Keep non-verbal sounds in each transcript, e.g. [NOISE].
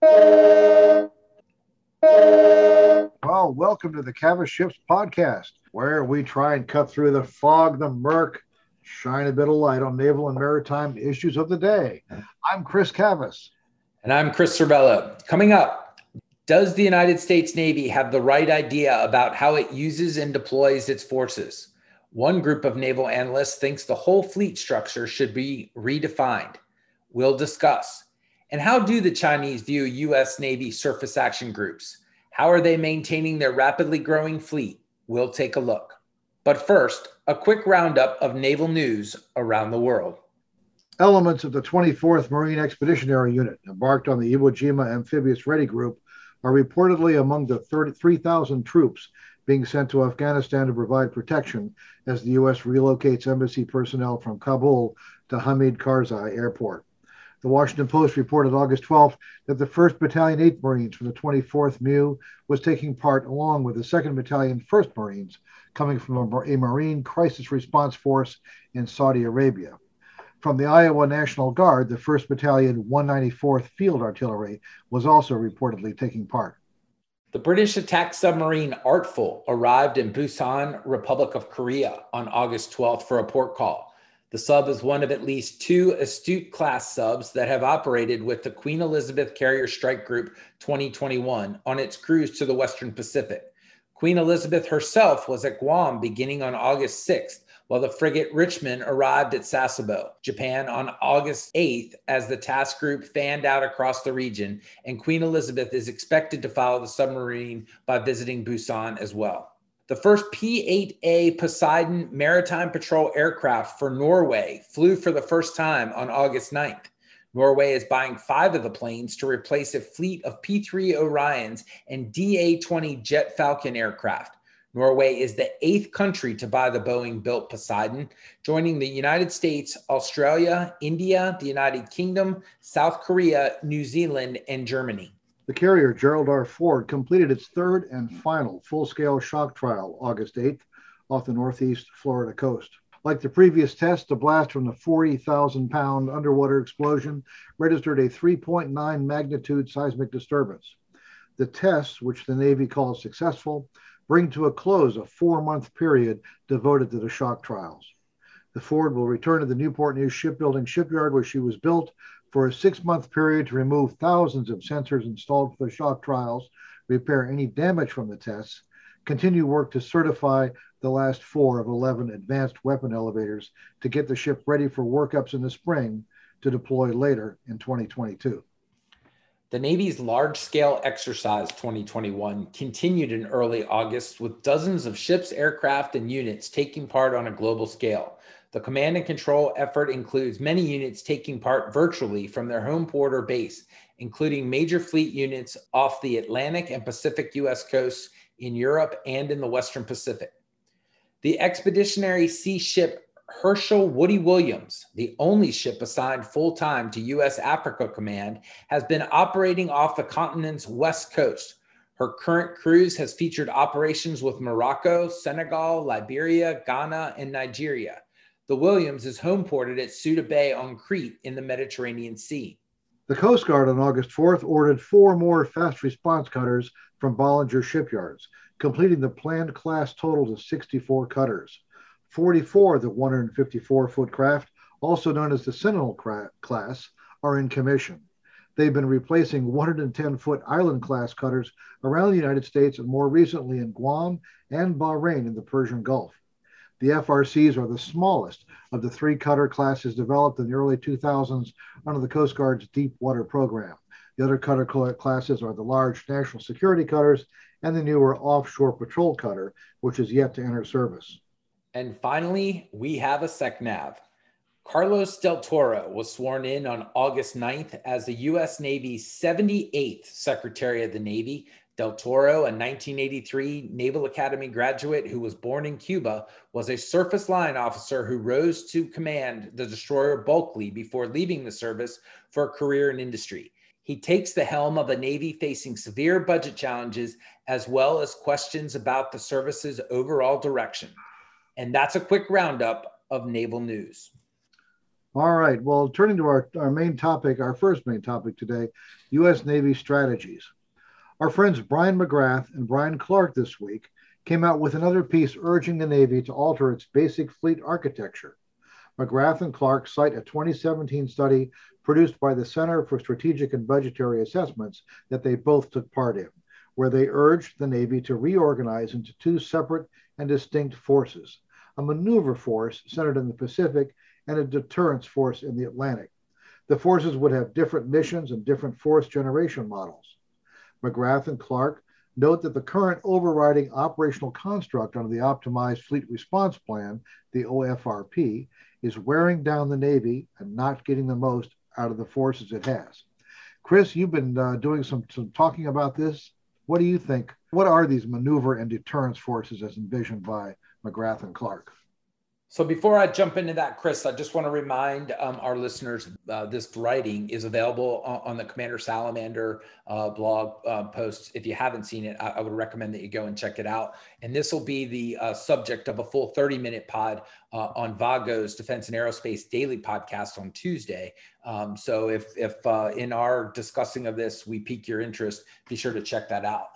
Well, welcome to the Cavas Ships podcast, where we try and cut through the fog, the murk, shine a bit of light on naval and maritime issues of the day. I'm Chris Cavas. And I'm Chris Servello. Coming up, does the United States Navy have the right idea about how it uses and deploys its forces? One group of naval analysts thinks the whole fleet structure should be redefined. We'll discuss. And how do the Chinese view U.S. Navy surface action groups? How are they maintaining their rapidly growing fleet? We'll take a look. But first, a quick roundup of naval news around the world. Elements of the 24th Marine Expeditionary Unit embarked on the Iwo Jima Amphibious Ready Group are reportedly among the 33,000 troops being sent to Afghanistan to provide protection as the U.S. relocates embassy personnel from Kabul to Hamid Karzai Airport. The Washington Post reported August 12th that the 1st Battalion 8th Marines from the 24th MEU was taking part along with the 2nd Battalion 1st Marines coming from a Marine Crisis Response Force in Saudi Arabia. From the Iowa National Guard, the 1st Battalion 194th Field Artillery was also reportedly taking part. The British attack submarine Artful arrived in Busan, Republic of Korea on August 12th for a port call. The sub is one of at least two Astute class subs that have operated with the Queen Elizabeth Carrier Strike Group 2021 on its cruise to the Western Pacific. Queen Elizabeth herself was at Guam beginning on August 6th, while the frigate Richmond arrived at Sasebo, Japan on August 8th as the task group fanned out across the region, and Queen Elizabeth is expected to follow the submarine by visiting Busan as well. The first P 8A Poseidon Maritime Patrol aircraft for Norway flew for the first time on August 9th. Norway is buying five of the planes to replace a fleet of P 3 Orions and DA 20 Jet Falcon aircraft. Norway is the eighth country to buy the Boeing built Poseidon, joining the United States, Australia, India, the United Kingdom, South Korea, New Zealand, and Germany. The carrier Gerald R. Ford completed its third and final full scale shock trial August 8th off the northeast Florida coast. Like the previous test, the blast from the 40,000 pound underwater explosion registered a 3.9 magnitude seismic disturbance. The tests, which the Navy calls successful, bring to a close a four month period devoted to the shock trials. The Ford will return to the Newport News shipbuilding shipyard where she was built for a six month period to remove thousands of sensors installed for the shock trials, repair any damage from the tests, continue work to certify the last four of 11 advanced weapon elevators to get the ship ready for workups in the spring to deploy later in 2022. The Navy's large scale exercise 2021 continued in early August with dozens of ships, aircraft, and units taking part on a global scale. The command and control effort includes many units taking part virtually from their home port or base, including major fleet units off the Atlantic and Pacific U.S. coasts in Europe and in the Western Pacific. The expeditionary sea ship Herschel Woody Williams, the only ship assigned full time to U.S. Africa Command, has been operating off the continent's west coast. Her current cruise has featured operations with Morocco, Senegal, Liberia, Ghana, and Nigeria. The Williams is homeported at Souda Bay on Crete in the Mediterranean Sea. The Coast Guard on August 4th ordered four more fast response cutters from Bollinger shipyards, completing the planned class total to 64 cutters. 44 of the 154 foot craft, also known as the Sentinel class, are in commission. They've been replacing 110 foot island class cutters around the United States and more recently in Guam and Bahrain in the Persian Gulf. The FRCs are the smallest of the three cutter classes developed in the early 2000s under the Coast Guard's Deep Water program. The other cutter classes are the large national security cutters and the newer offshore patrol cutter, which is yet to enter service. And finally, we have a SECNAV. Carlos Del Toro was sworn in on August 9th as the U.S. Navy's 78th Secretary of the Navy Del Toro, a 1983 Naval Academy graduate who was born in Cuba, was a surface line officer who rose to command the destroyer Bulkeley before leaving the service for a career in industry. He takes the helm of a Navy facing severe budget challenges as well as questions about the service's overall direction. And that's a quick roundup of naval news. All right. Well, turning to our, our main topic, our first main topic today U.S. Navy strategies. Our friends Bryan McGrath and Bryan Clark this week came out with another piece urging the Navy to alter its basic fleet architecture. McGrath and Clark cite a 2017 study produced by the Center for Strategic and Budgetary Assessments that they both took part in, where they urged the Navy to reorganize into two separate and distinct forces a maneuver force centered in the Pacific and a deterrence force in the Atlantic. The forces would have different missions and different force generation models. McGrath and Clark note that the current overriding operational construct under the Optimized Fleet Response Plan, the OFRP, is wearing down the Navy and not getting the most out of the forces it has. Chris, you've been uh, doing some, some talking about this. What do you think? What are these maneuver and deterrence forces as envisioned by McGrath and Clark? So before I jump into that, Chris, I just want to remind um, our listeners uh, this writing is available on, on the Commander Salamander uh, blog uh, posts. If you haven't seen it, I, I, would recommend that you go and check it out. And this will be the uh, subject of a full 30 minute pod uh, on Vago's Defense and Aerospace Daily podcast on Tuesday. Um, so if, if uh, in our discussing of this, we pique your interest, be sure to check that out.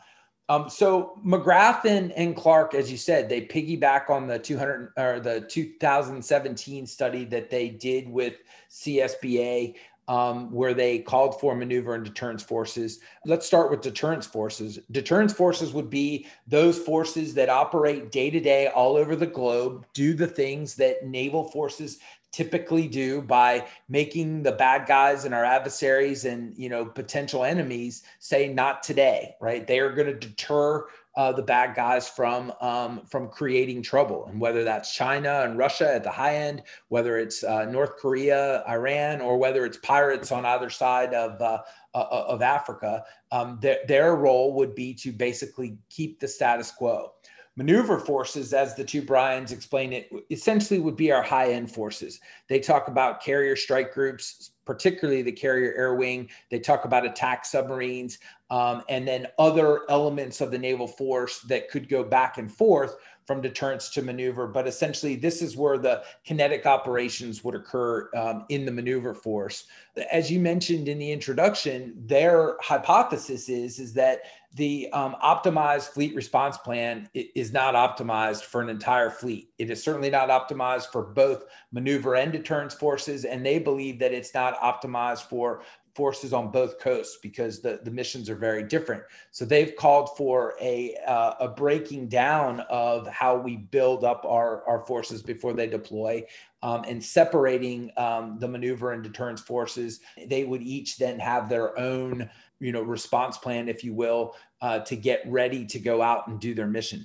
Um, so McGrath and, and Clark, as you said, they piggyback on the 200 or the 2017 study that they did with CSBA, um, where they called for maneuver and deterrence forces. Let's start with deterrence forces. Deterrence forces would be those forces that operate day to day all over the globe, do the things that naval forces typically do by making the bad guys and our adversaries and you know potential enemies say not today right? They are going to deter uh, the bad guys from um, from creating trouble. And whether that's china and russia at the high end whether it's uh, north korea iran or whether it's pirates on either side of uh, uh of africa um, their, their role would be to basically keep the status quo Maneuver forces, as the two Brians explain it, essentially would be our high end forces. They talk about carrier strike groups, particularly the carrier air wing. They talk about attack submarines um, and then other elements of the naval force that could go back and forth from deterrence to maneuver. But essentially, this is where the kinetic operations would occur um, in the maneuver force. As you mentioned in the introduction, their hypothesis is, is that the um, optimized fleet response plan is not optimized for an entire fleet. It is certainly not optimized for both maneuver and deterrence forces, and they believe that it's not optimized for forces on both coasts because the, the missions are very different. So they've called for a, uh, a breaking down of how we build up our, our forces before they deploy um, and separating um, the maneuver and deterrence forces. They would each then have their own you know response plan, if you will, uh, to get ready to go out and do their mission.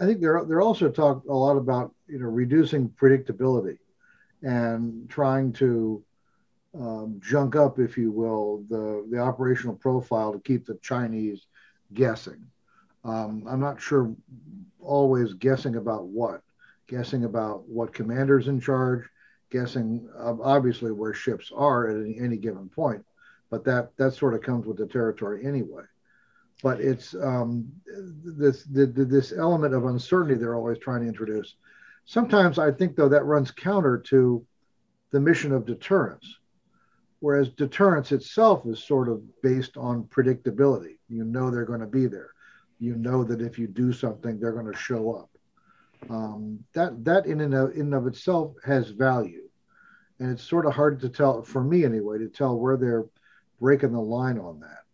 I think they're they're also talk a lot about you know reducing predictability and trying to um, junk up, if you will, the the operational profile to keep the Chinese guessing. Um, I'm not sure always guessing about what, guessing about what commander's in charge, guessing uh, obviously where ships are at any, any given point, but that that sort of comes with the territory anyway. But it's um, this the, this element of uncertainty they're always trying to introduce. Sometimes I think though that runs counter to the mission of deterrence, whereas deterrence itself is sort of based on predictability. You know they're going to be there. You know that if you do something, they're going to show up. Um, that that in and of, in and of itself has value, and it's sort of hard to tell for me anyway to tell where they're breaking the line on that.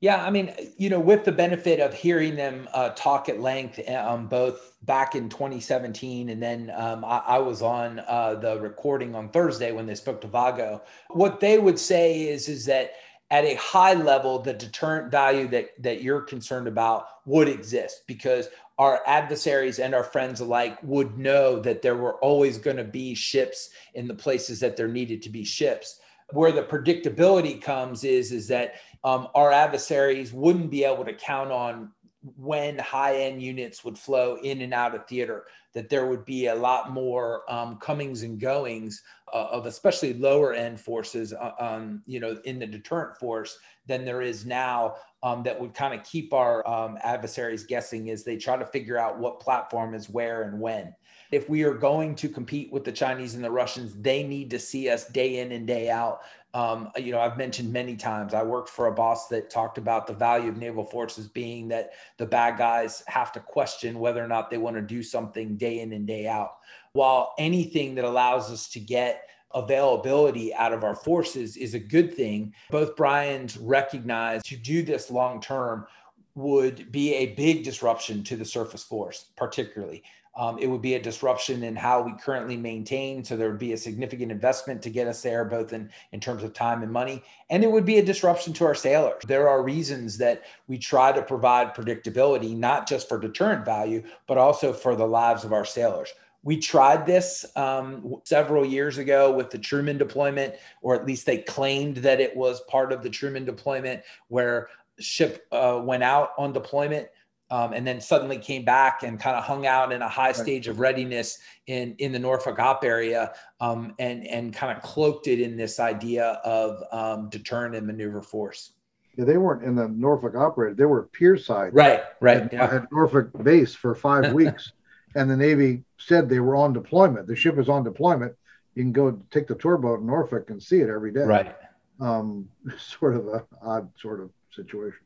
Yeah, I mean, you know, with the benefit of hearing them uh, talk at length, um, both back in 2017, and then um, I, I, was on uh, the recording on Thursday when they spoke to Vago. What they would say is, is that at a high level, the deterrent value that that you're concerned about would exist because our adversaries and our friends alike would know that there were always going to be ships in the places that there needed to be ships where the predictability comes is is that um, our adversaries wouldn't be able to count on when high end units would flow in and out of theater, that there would be a lot more um, comings and goings uh, of especially lower end forces, uh, um, you know, in the deterrent force than there is now. Um, that would kind of keep our um, adversaries guessing as they try to figure out what platform is where and when. If we are going to compete with the Chinese and the Russians, they need to see us day in and day out um, you know, I've mentioned many times I worked for a boss that talked about the value of naval forces being that the bad guys have to question whether or not they want to do something day in and day out. While anything that allows us to get availability out of our forces is a good thing, both Brian's recognize to do this long term would be a big disruption to the surface force, particularly. Um, it would be a disruption in how we currently maintain. So there would be a significant investment to get us there, both in, in terms of time and money. And it would be a disruption to our sailors. There are reasons that we try to provide predictability, not just for deterrent value, but also for the lives of our sailors. We tried this um, several years ago with the Truman deployment, or at least they claimed that it was part of the Truman deployment, where ship uh, went out on deployment um, and then suddenly came back and kind of hung out in a high stage of readiness in in the Norfolk Op area, um, and and kind of cloaked it in this idea of um, deterrent and maneuver force. Yeah, they weren't in the Norfolk operator; they were Pierside. Right, right. At, yeah. at Norfolk base for five [LAUGHS] weeks, and the Navy said they were on deployment. The ship is on deployment. You can go take the tour boat in Norfolk and see it every day. Right. Um, [LAUGHS] sort of a odd sort of situation.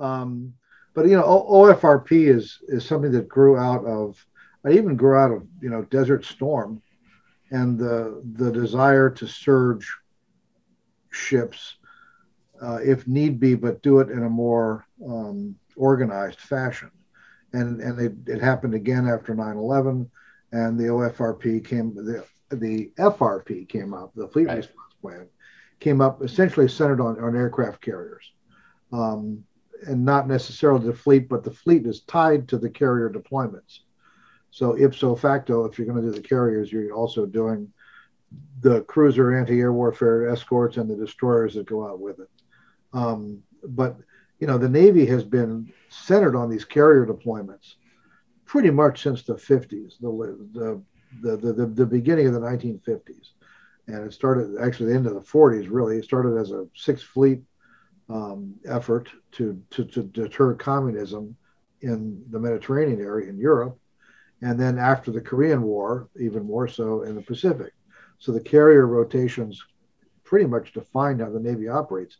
Um, but you know, OFRP is is something that grew out of. I even grew out of you know Desert Storm, and the the desire to surge ships, uh, if need be, but do it in a more um, organized fashion. And and it, it happened again after 9/11, and the OFRP came the the FRP came up, the Fleet right. Response Plan, came up essentially centered on, on aircraft carriers. Um, and not necessarily the fleet, but the fleet is tied to the carrier deployments. So ipso facto, if you're going to do the carriers, you're also doing the cruiser anti-air warfare escorts and the destroyers that go out with it. Um, but you know, the Navy has been centered on these carrier deployments pretty much since the 50s, the the the, the, the beginning of the 1950s, and it started actually the end of the 40s. Really, it started as a six fleet um, effort to, to, to deter communism in the Mediterranean area in Europe, and then after the Korean War, even more so in the Pacific. So the carrier rotations pretty much defined how the Navy operates.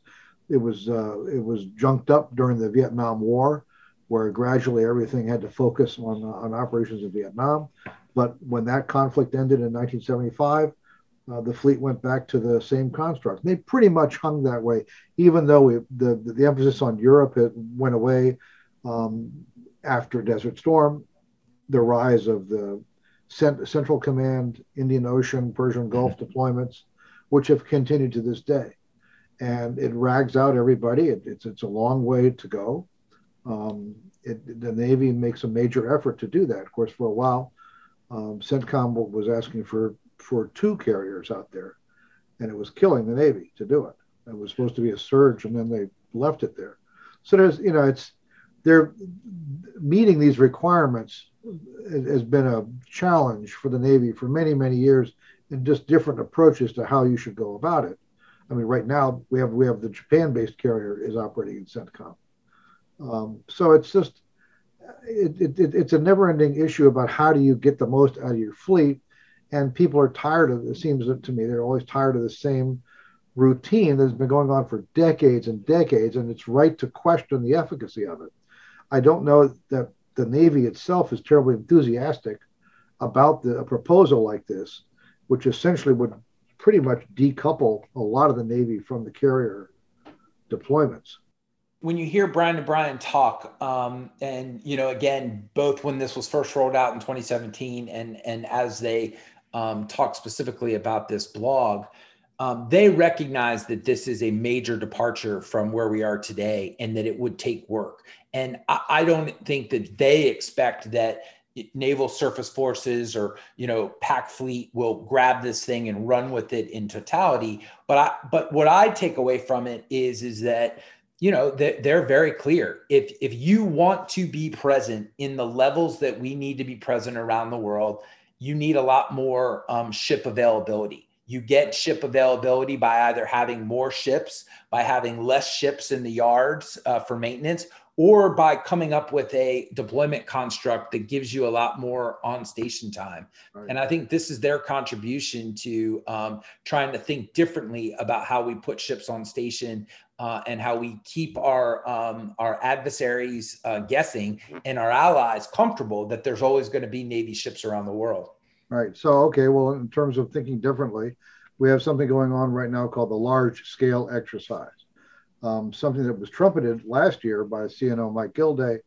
It was uh, it was junked up during the Vietnam War, where gradually everything had to focus on on operations in Vietnam. But when that conflict ended in 1975, uh, the fleet went back to the same construct. They pretty much hung that way, even though we, the, the emphasis on Europe it went away um, after Desert Storm, the rise of the Cent- Central Command, Indian Ocean, Persian Gulf mm-hmm. deployments, which have continued to this day. And it rags out everybody. It, it's, it's a long way to go. Um, it, the Navy makes a major effort to do that. Of course, for a while, um, CENTCOM was asking for for two carriers out there, and it was killing the Navy to do it. It was supposed to be a surge, and then they left it there. So there's, you know, it's they're meeting these requirements has been a challenge for the Navy for many, many years, and just different approaches to how you should go about it. I mean, right now we have we have the Japan-based carrier is operating in CENTCOM, um, so it's just it, it, it's a never-ending issue about how do you get the most out of your fleet and people are tired of it seems to me they're always tired of the same routine that's been going on for decades and decades and it's right to question the efficacy of it. I don't know that the navy itself is terribly enthusiastic about the, a proposal like this which essentially would pretty much decouple a lot of the navy from the carrier deployments. When you hear Brian and Brian talk, um, and you know, again, both when this was first rolled out in 2017, and and as they um, talk specifically about this blog, um, they recognize that this is a major departure from where we are today and that it would take work. And I, I don't think that they expect that naval surface forces or you know pac fleet will grab this thing and run with it in totality but i but what i take away from it is is that you know they're very clear if if you want to be present in the levels that we need to be present around the world you need a lot more um, ship availability you get ship availability by either having more ships by having less ships in the yards uh, for maintenance or by coming up with a deployment construct that gives you a lot more on station time. Right. And I think this is their contribution to um, trying to think differently about how we put ships on station uh, and how we keep our um, our adversaries uh, guessing and our allies comfortable that there's always going to be Navy ships around the world. Right. So, okay. Well, in terms of thinking differently, we have something going on right now called the large scale exercise um, something that was trumpeted last year by CNO Mike Gilday,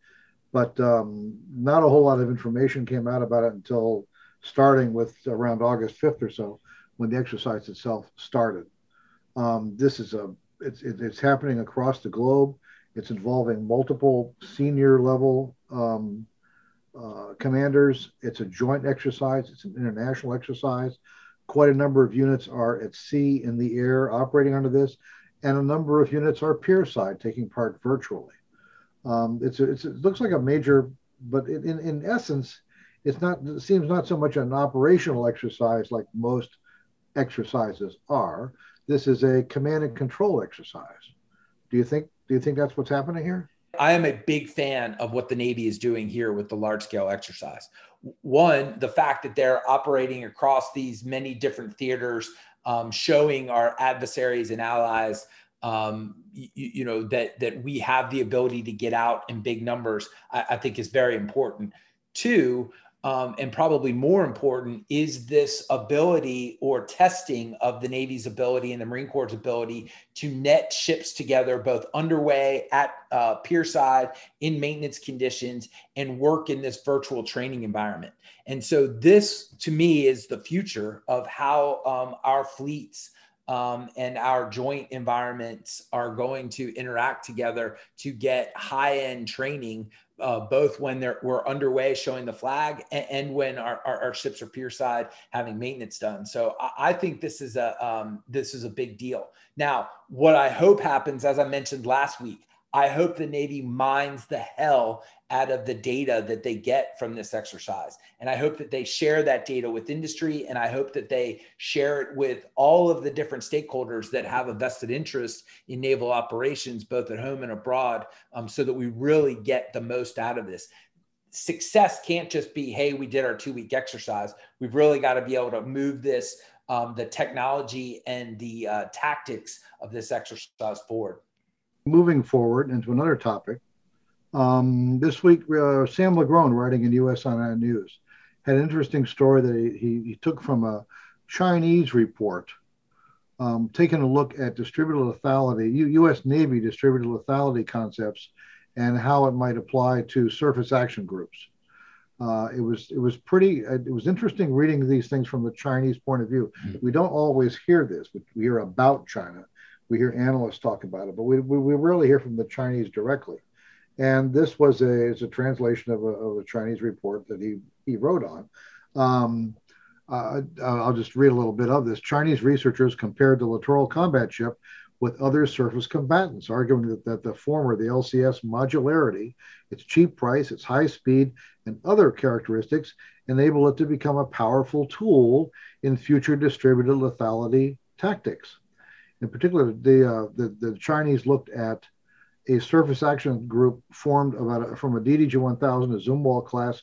but um, not a whole lot of information came out about it until starting with around August 5th or so, when the exercise itself started. Um, this is a it's it's happening across the globe. It's involving multiple senior level um, uh, commanders. It's a joint exercise. It's an international exercise. Quite a number of units are at sea in the air operating under this and a number of units are pier side taking part virtually. Um, it's, a, it's it looks like a major, but in, in essence, it's not. It seems not so much an operational exercise like most exercises are. This is a command and control exercise. Do you think? Do you think that's what's happening here? I am a big fan of what the Navy is doing here with the large scale exercise. One, the fact that they're operating across these many different theaters um, showing our adversaries and allies um, you, you, know that that we have the ability to get out in big numbers I, I think is very important two um, and probably more important is this ability or testing of the Navy's ability and the Marine Corps' ability to net ships together, both underway at uh, pier side in maintenance conditions and work in this virtual training environment. And so, this to me is the future of how um, our fleets. Um, and our joint environments are going to interact together to get high end training uh, both when they're we're underway showing the flag and, and when our, our, our, ships are pier side having maintenance done. So I, I think this is a um, this is a big deal. Now, what I hope happens, as I mentioned last week, I hope the Navy mines the hell out of the data that they get from this exercise. And I hope that they share that data with industry. And I hope that they share it with all of the different stakeholders that have a vested interest in naval operations, both at home and abroad, um, so that we really get the most out of this. Success can't just be, hey, we did our two week exercise. We've really got to be able to move this, um, the technology and the uh, tactics of this exercise forward moving forward into another topic, um, this week uh, Sam LaGrone, writing in USNI News, had an interesting story that he, he, he took from a Chinese report, um, taking a look at distributed lethality, U, U.S. Navy distributed lethality concepts, and how it might apply to surface action groups. Uh, it was it was pretty it was interesting reading these things from the Chinese point of view. Mm-hmm. We don't always hear this. But we hear about China we hear analysts talk about it, but we, we, we rarely hear from the Chinese directly. And this was a, is a translation of a, of a Chinese report that he, he wrote on. Um, uh, I'll just read a little bit of this. Chinese researchers compared the littoral combat ship with other surface combatants, arguing that, that the former, the LCS modularity, its cheap price, its high speed, and other characteristics enable it to become a powerful tool in future distributed lethality tactics. In particular, the, uh, the, the Chinese looked at a surface action group formed about a, from a DDG 1000, a Zumwalt class,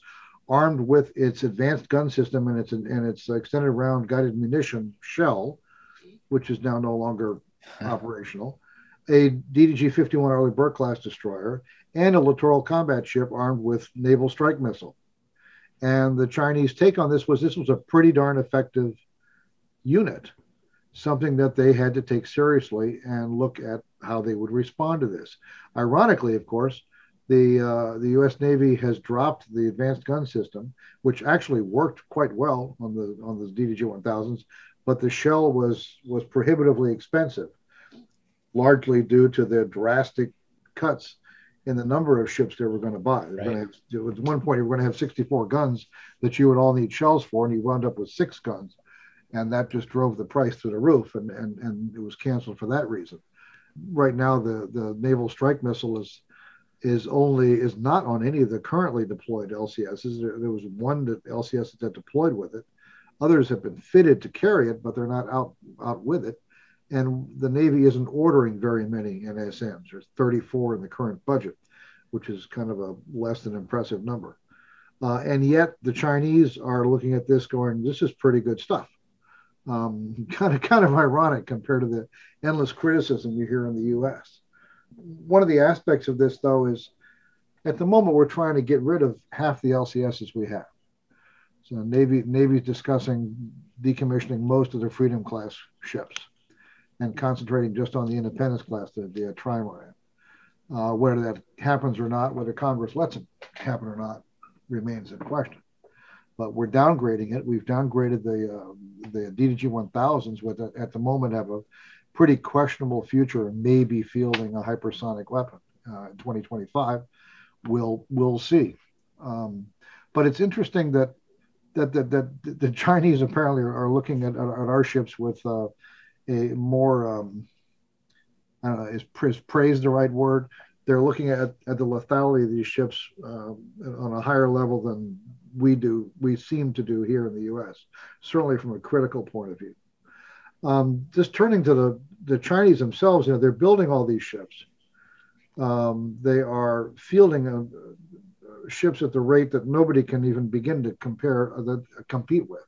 armed with its advanced gun system and its and its extended round guided munition shell, which is now no longer operational, a DDG 51 Arleigh Burke class destroyer, and a littoral combat ship armed with naval strike missile. And the Chinese take on this was this was a pretty darn effective unit something that they had to take seriously and look at how they would respond to this. Ironically, of course, the uh, the U.S. Navy has dropped the advanced gun system, which actually worked quite well on the on the DDG 1000s, but the shell was was prohibitively expensive, largely due to the drastic cuts in the number of ships they were going to buy. Right. Going to have, at one point, you were going to have 64 guns that you would all need shells for, and you wound up with six guns and that just drove the price through the roof, and and and it was canceled for that reason. Right now the the naval strike missile is is only is not on any of the currently deployed LCSs. There, there was one that LCS that deployed with it. Others have been fitted to carry it, but they're not out out with it. And the Navy isn't ordering very many NSMs. There's 34 in the current budget, which is kind of a less than impressive number. Uh, and yet the Chinese are looking at this going, this is pretty good stuff. Um, [LAUGHS] kind of kind of ironic compared to the endless criticism you hear in the U.S. One of the aspects of this, though, is at the moment we're trying to get rid of half the LCSs we have. So Navy Navy's discussing decommissioning most of the Freedom class ships and concentrating just on the Independence class, the, the trimaran. Uh, whether that happens or not, whether Congress lets it happen or not, remains in question. But we're downgrading it. We've downgraded the uh, the DDG 1000s, with at the moment have a pretty questionable future and maybe fielding a hypersonic weapon uh, in 2025. We'll we'll see. Um, but it's interesting that that that, that the Chinese apparently are, looking at, at, our ships with uh, a more um, I don't know is, is praise the right word they're looking at, at the lethality of these ships uh, on a higher level than we do, we seem to do here in the U.S. Certainly from a critical point of view. Um, just turning to the the Chinese themselves, you know, they're building all these ships. Um, they are fielding uh, ships at the rate that nobody can even begin to compare uh, that uh, compete with.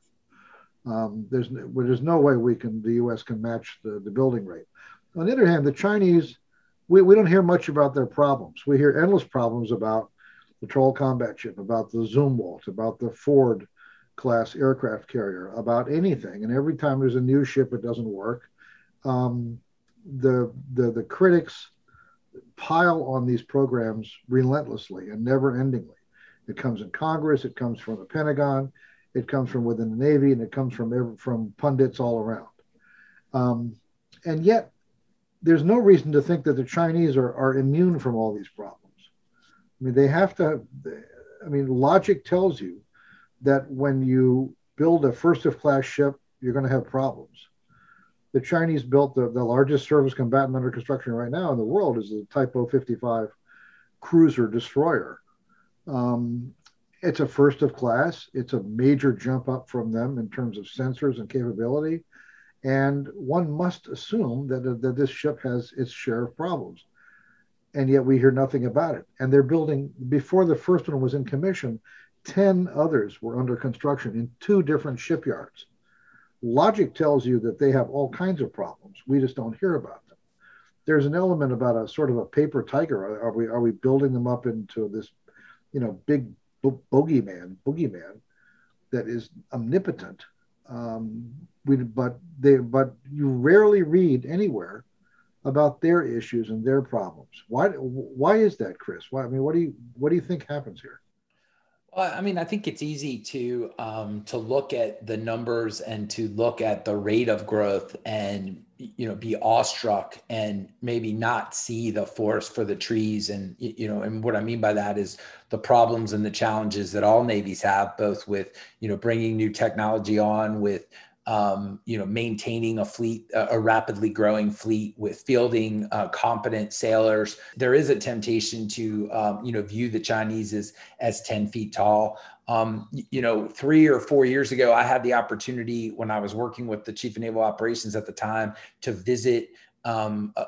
Um, there's there's no way we can the U.S. can match the, the building rate. On the other hand, the Chinese we, we don't hear much about their problems. We hear endless problems about the littoral combat ship, about the Zumwalt, about the Ford class aircraft carrier, about anything. And every time there's a new ship, it doesn't work. Um, the, the, the critics pile on these programs relentlessly and never endingly. It comes in Congress, it comes from the Pentagon, it comes from within the Navy, and it comes from from pundits all around. Um, and yet, there's no reason to think that the Chinese are, are immune from all these problems. I mean, they have to, I mean, logic tells you that when you build a first of class ship, you're going to have problems. The Chinese built the, the largest surface combatant under construction right now in the world is the Type 55 cruiser destroyer. Um, it's a first of class. It's a major jump up from them in terms of sensors and capability. And one must assume that, that this ship has its share of problems. And yet we hear nothing about it. And they're building, before the first one was in commission, 10 others were under construction in two different shipyards. Logic tells you that they have all kinds of problems. We just don't hear about them. There's an element about a sort of a paper tiger. Are, we are we building them up into this, you know, big bo- bogeyman, boogeyman that is omnipotent um, we, but they, but you rarely read anywhere about their issues and their problems. Why, why is that, Chris? Why, I mean, what do you, what do you think happens here? Well, I mean, I think it's easy to um, to look at the numbers and to look at the rate of growth and you know be awestruck and maybe not see the forest for the trees and you know and what I mean by that is the problems and the challenges that all navies have, both with you know bringing new technology on with um, you know, maintaining a fleet, a rapidly growing fleet with fielding uh, competent sailors. There is a temptation to, um, you know, view the Chinese as as ten feet tall. Um, you know, three or four years ago, I had the opportunity when I was working with the chief of naval operations at the time to visit um, a,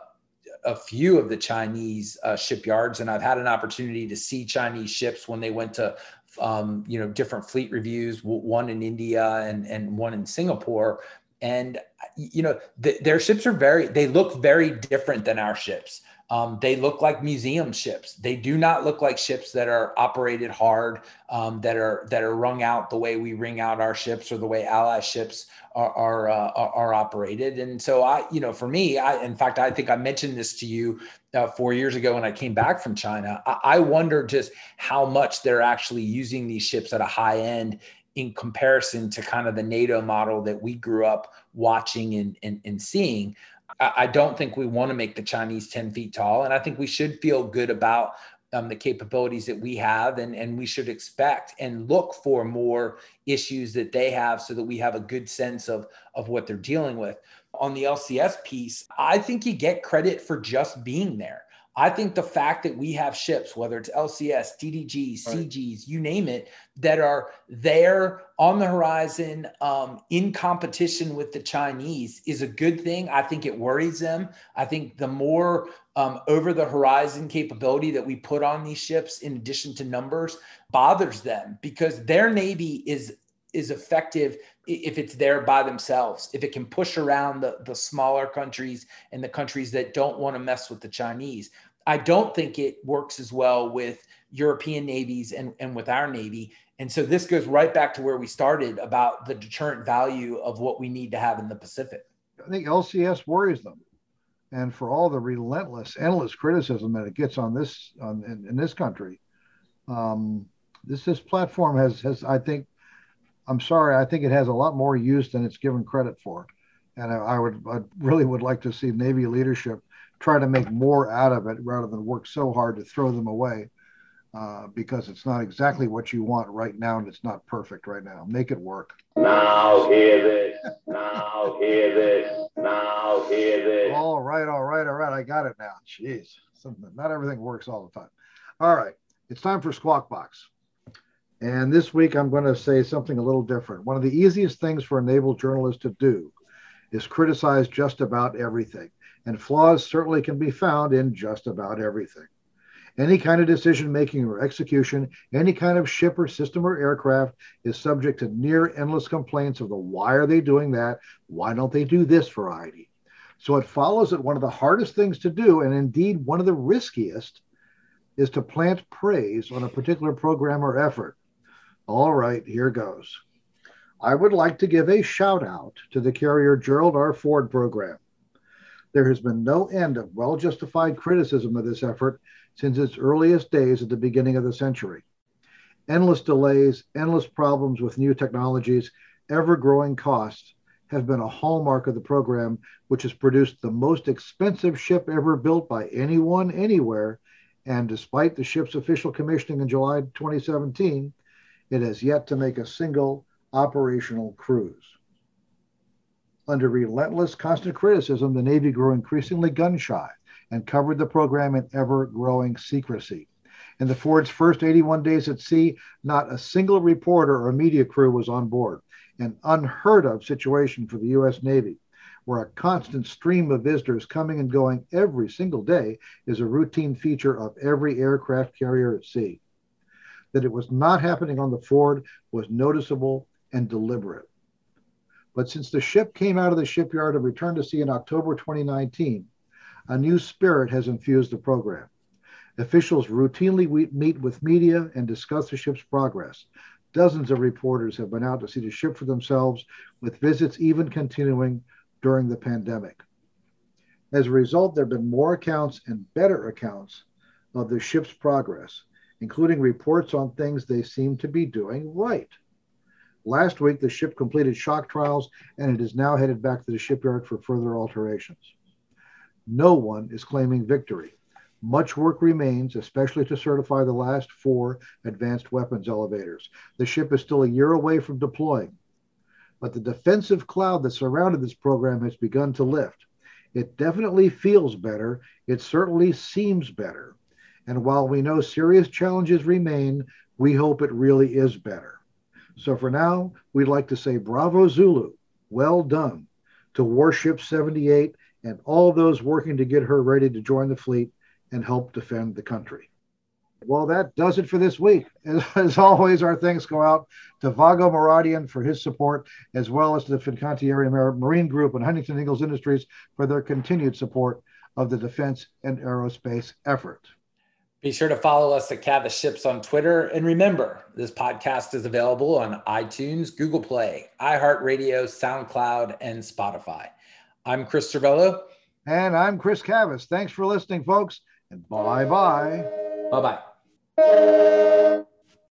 a, few of the Chinese uh, shipyards, and I've had an opportunity to see Chinese ships when they went to um, you know, different fleet reviews, one in India and, and one in Singapore. And, you know, th- their ships are very, they look very different than our ships. Um, they look like museum ships. They do not look like ships that are operated hard, um, that are that are wrung out the way we wring out our ships or the way ally ships are are, uh, are operated. And so I, you know, for me, I in fact I think I mentioned this to you uh, four years ago when I came back from China. I, I wonder just how much they're actually using these ships at a high end in comparison to kind of the NATO model that we grew up watching and, and, and seeing. I don't think we want to make the Chinese 10 feet tall. And I think we should feel good about um, the capabilities that we have, and, and we should expect and look for more issues that they have so that we have a good sense of, of what they're dealing with. On the LCS piece, I think you get credit for just being there. I think the fact that we have ships, whether it's LCS, DDGs, CGs, you name it, that are there on the horizon um, in competition with the Chinese is a good thing. I think it worries them. I think the more um, over the horizon capability that we put on these ships, in addition to numbers, bothers them because their Navy is is effective if it's there by themselves, if it can push around the, the smaller countries and the countries that don't want to mess with the Chinese. I don't think it works as well with European navies and, and with our Navy. And so this goes right back to where we started about the deterrent value of what we need to have in the Pacific. I think LCS worries them. And for all the relentless, endless criticism that it gets on this on, in, in this country, um, this this platform has has I think I'm sorry I think it has a lot more use than it's given credit for, and I, I would I really would like to see Navy leadership try to make more out of it rather than work so hard to throw them away uh, because it's not exactly what you want right now and it's not perfect right now. Make it work. Now hear this. Now hear this. Now hear this. [LAUGHS] All right, all right, all right. I got it now. Jeez, something. Not everything works all the time. All right, it's time for Squawk Box. And this week I'm going to say something a little different. One of the easiest things for a naval journalist to do is criticize just about everything and flaws certainly can be found in just about everything. Any kind of decision making or execution, any kind of ship or system or aircraft is subject to near endless complaints of the why are they doing that? Why don't they do this variety? So it follows that one of the hardest things to do, and indeed one of the riskiest, is to plant praise on a particular program or effort. All right, here goes. I would like to give a shout out to the carrier Gerald R. Ford program. There has been no end of well justified criticism of this effort since its earliest days at the beginning of the century. Endless delays, endless problems with new technologies, ever growing costs have been a hallmark of the program, which has produced the most expensive ship ever built by anyone anywhere. And despite the ship's official commissioning in July 2017, it has yet to make a single operational cruise. Under relentless constant criticism, the Navy grew increasingly gun shy and covered the program in ever growing secrecy. In the Ford's first 81 days at sea, not a single reporter or media crew was on board, an unheard of situation for the U.S. Navy, where a constant stream of visitors coming and going every single day is a routine feature of every aircraft carrier at sea. That it was not happening on the Ford was noticeable and deliberate. But since the ship came out of the shipyard and returned to sea in October 2019, a new spirit has infused the program. Officials routinely meet with media and discuss the ship's progress. Dozens of reporters have been out to see the ship for themselves, with visits even continuing during the pandemic. As a result, there have been more accounts and better accounts of the ship's progress, including reports on things they seem to be doing right. Last week, the ship completed shock trials and it is now headed back to the shipyard for further alterations. No one is claiming victory. Much work remains, especially to certify the last four advanced weapons elevators. The ship is still a year away from deploying, but the defensive cloud that surrounded this program has begun to lift. It definitely feels better. It certainly seems better. And while we know serious challenges remain, we hope it really is better. So for now, we'd like to say bravo Zulu, well done to Warship 78 and all those working to get her ready to join the fleet and help defend the country. Well, that does it for this week. As, [LAUGHS] always, our thanks go out to Vago Muradian for his support, as well as to the Fincantieri Marine Group and Huntington Ingalls Industries for their continued support of the defense and aerospace effort. Be sure to follow us at Cavas Ships on Twitter. And remember, this podcast is available on iTunes, Google Play, iHeartRadio, SoundCloud, and Spotify. I'm Chris Servello. And I'm Chris Cavas. Thanks for listening, folks. And bye bye. Bye bye.